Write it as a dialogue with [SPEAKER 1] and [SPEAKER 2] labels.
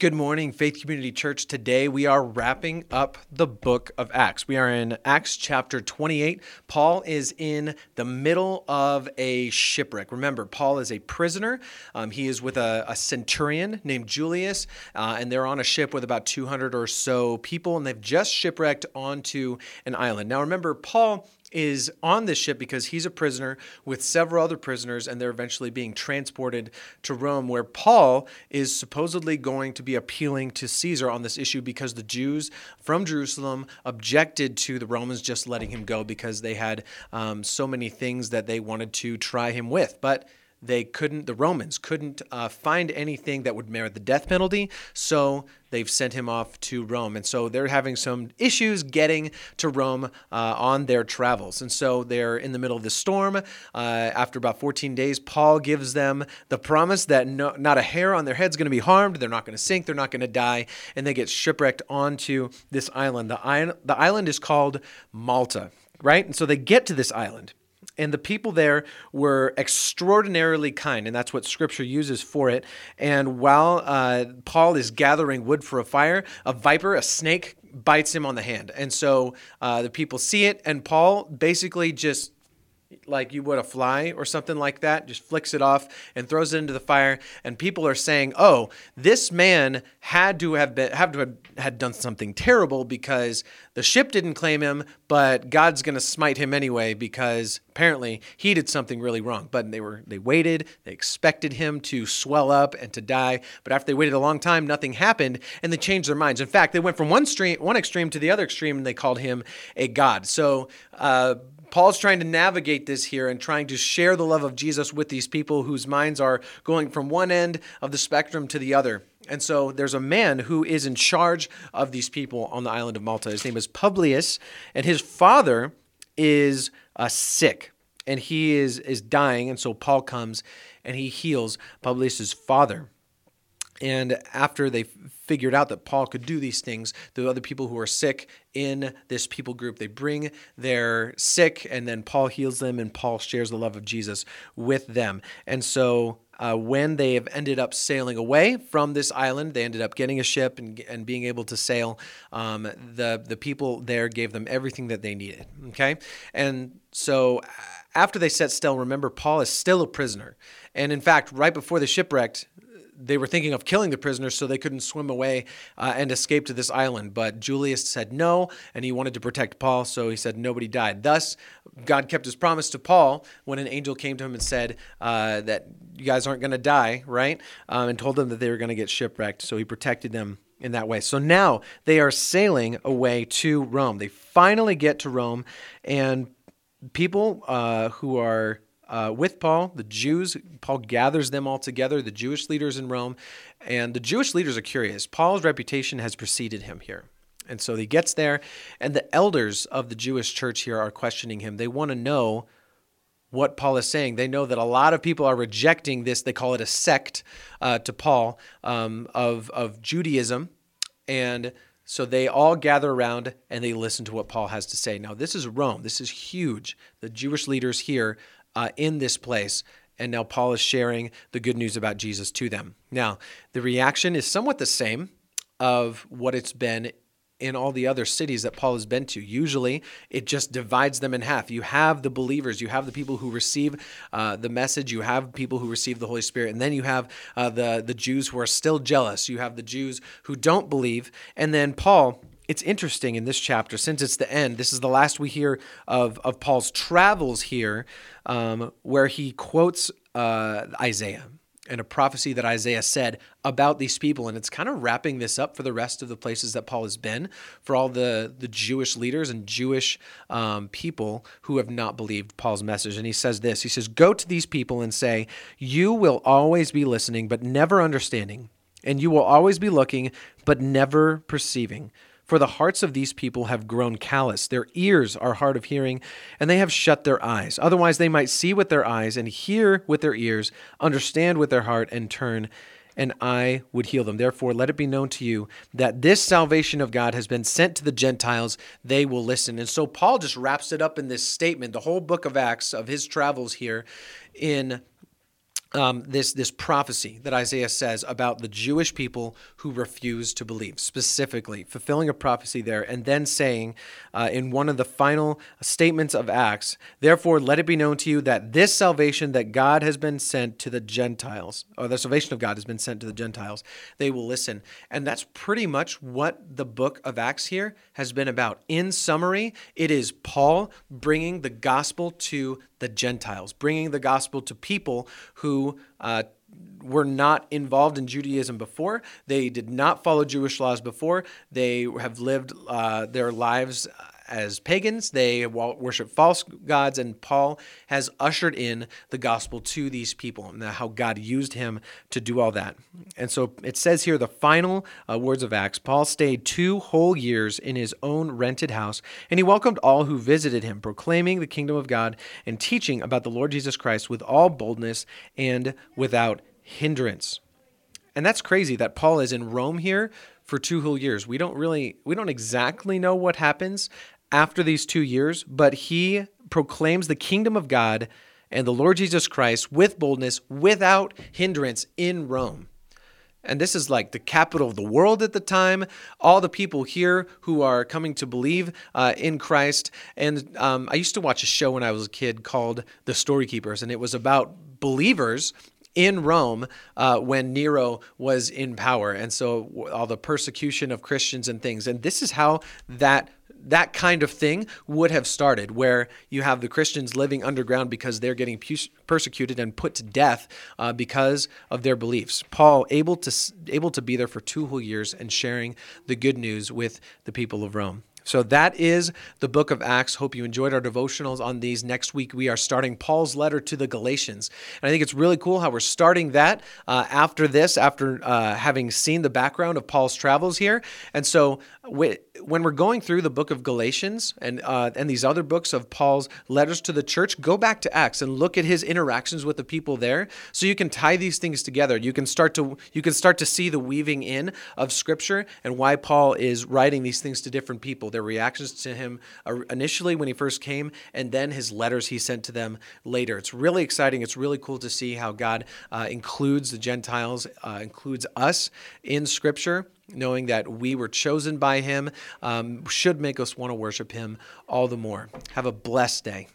[SPEAKER 1] Good morning, Faith Community Church. Today we are wrapping up the book of Acts. We are in Acts chapter 28. Paul is in the middle of a shipwreck. Remember, Paul is a prisoner. Um, he is with a, a centurion named Julius, uh, and they're on a ship with about 200 or so people, and they've just shipwrecked onto an island. Now, remember, Paul is on this ship because he's a prisoner with several other prisoners, and they're eventually being transported to Rome, where Paul is supposedly going to be appealing to Caesar on this issue because the Jews from Jerusalem objected to the Romans just letting him go because they had um, so many things that they wanted to try him with. But they couldn't, the Romans couldn't uh, find anything that would merit the death penalty, so they've sent him off to Rome. And so they're having some issues getting to Rome uh, on their travels. And so they're in the middle of the storm. Uh, after about 14 days, Paul gives them the promise that no, not a hair on their head's going to be harmed. They're not going to sink. They're not going to die. And they get shipwrecked onto this island. The, island. the island is called Malta, right? And so they get to this island and the people there were extraordinarily kind, and that's what Scripture uses for it. And while uh, Paul is gathering wood for a fire, a viper, a snake, bites him on the hand. And so uh, the people see it, and Paul basically just like you would a fly or something like that, just flicks it off and throws it into the fire. And people are saying, "Oh, this man had to have been have to have had done something terrible because the ship didn't claim him, but God's going to smite him anyway because apparently he did something really wrong." But they were they waited, they expected him to swell up and to die, but after they waited a long time, nothing happened, and they changed their minds. In fact, they went from one stream one extreme to the other extreme, and they called him a god. So. Uh, Paul's trying to navigate this here and trying to share the love of Jesus with these people whose minds are going from one end of the spectrum to the other. And so there's a man who is in charge of these people on the island of Malta. His name is Publius, and his father is uh, sick and he is, is dying. And so Paul comes and he heals Publius's father. And after they figured out that Paul could do these things, the other people who are sick in this people group, they bring their sick, and then Paul heals them, and Paul shares the love of Jesus with them. And so uh, when they have ended up sailing away from this island, they ended up getting a ship and, and being able to sail. Um, the the people there gave them everything that they needed. Okay, and so after they set sail, remember Paul is still a prisoner, and in fact, right before the shipwrecked, they were thinking of killing the prisoners so they couldn't swim away uh, and escape to this island. But Julius said no, and he wanted to protect Paul, so he said nobody died. Thus, God kept his promise to Paul when an angel came to him and said uh, that you guys aren't going to die, right? Um, and told them that they were going to get shipwrecked. So he protected them in that way. So now they are sailing away to Rome. They finally get to Rome, and people uh, who are uh, with Paul, the Jews, Paul gathers them all together, the Jewish leaders in Rome, and the Jewish leaders are curious. Paul's reputation has preceded him here. And so he gets there, and the elders of the Jewish church here are questioning him. They want to know what Paul is saying. They know that a lot of people are rejecting this. They call it a sect uh, to Paul um, of, of Judaism. And so they all gather around and they listen to what Paul has to say. Now, this is Rome. This is huge. The Jewish leaders here uh, in this place. And now Paul is sharing the good news about Jesus to them. Now, the reaction is somewhat the same of what it's been in all the other cities that Paul has been to. Usually, it just divides them in half. You have the believers, you have the people who receive uh, the message, you have people who receive the Holy Spirit, and then you have uh, the the Jews who are still jealous. You have the Jews who don't believe, and then Paul it's interesting in this chapter, since it's the end, this is the last we hear of, of Paul's travels here, um, where he quotes uh, Isaiah and a prophecy that Isaiah said about these people. And it's kind of wrapping this up for the rest of the places that Paul has been, for all the, the Jewish leaders and Jewish um, people who have not believed Paul's message. And he says this He says, Go to these people and say, You will always be listening, but never understanding. And you will always be looking, but never perceiving. For the hearts of these people have grown callous, their ears are hard of hearing, and they have shut their eyes. Otherwise, they might see with their eyes and hear with their ears, understand with their heart, and turn, and I would heal them. Therefore, let it be known to you that this salvation of God has been sent to the Gentiles. They will listen. And so Paul just wraps it up in this statement, the whole book of Acts of his travels here, in um, this this prophecy that Isaiah says about the Jewish people who refuse to believe, specifically fulfilling a prophecy there, and then saying uh, in one of the final statements of Acts, "Therefore, let it be known to you that this salvation that God has been sent to the Gentiles, or the salvation of God has been sent to the Gentiles, they will listen." And that's pretty much what the book of Acts here has been about. In summary, it is Paul bringing the gospel to the Gentiles, bringing the gospel to people who uh, were not involved in Judaism before. They did not follow Jewish laws before. They have lived uh, their lives as pagans. They worship false gods, and Paul has ushered in the gospel to these people and how God used him to do all that. And so it says here the final uh, words of Acts Paul stayed two whole years in his own rented house, and he welcomed all who visited him, proclaiming the kingdom of God and teaching about the Lord Jesus Christ with all boldness and without hindrance. And that's crazy that Paul is in Rome here for two whole years. We don't really, we don't exactly know what happens after these two years, but he proclaims the kingdom of God and the Lord Jesus Christ with boldness, without hindrance in Rome. And this is like the capital of the world at the time. All the people here who are coming to believe uh, in Christ. And um, I used to watch a show when I was a kid called The Story Keepers, and it was about believers in Rome uh, when Nero was in power. And so all the persecution of Christians and things. And this is how that that kind of thing would have started, where you have the Christians living underground because they're getting persecuted and put to death uh, because of their beliefs. Paul able to able to be there for two whole years and sharing the good news with the people of Rome. So that is the book of Acts. Hope you enjoyed our devotionals on these. Next week, we are starting Paul's letter to the Galatians. And I think it's really cool how we're starting that uh, after this, after uh, having seen the background of Paul's travels here. And so when we're going through the book of Galatians and uh, and these other books of Paul's letters to the church, go back to Acts and look at his interactions with the people there, so you can tie these things together. You can start to you can start to see the weaving in of Scripture and why Paul is writing these things to different people. Their reactions to him initially when he first came, and then his letters he sent to them later. It's really exciting. It's really cool to see how God uh, includes the Gentiles, uh, includes us in Scripture knowing that we were chosen by Him, um, should make us want to worship Him all the more. Have a blessed day.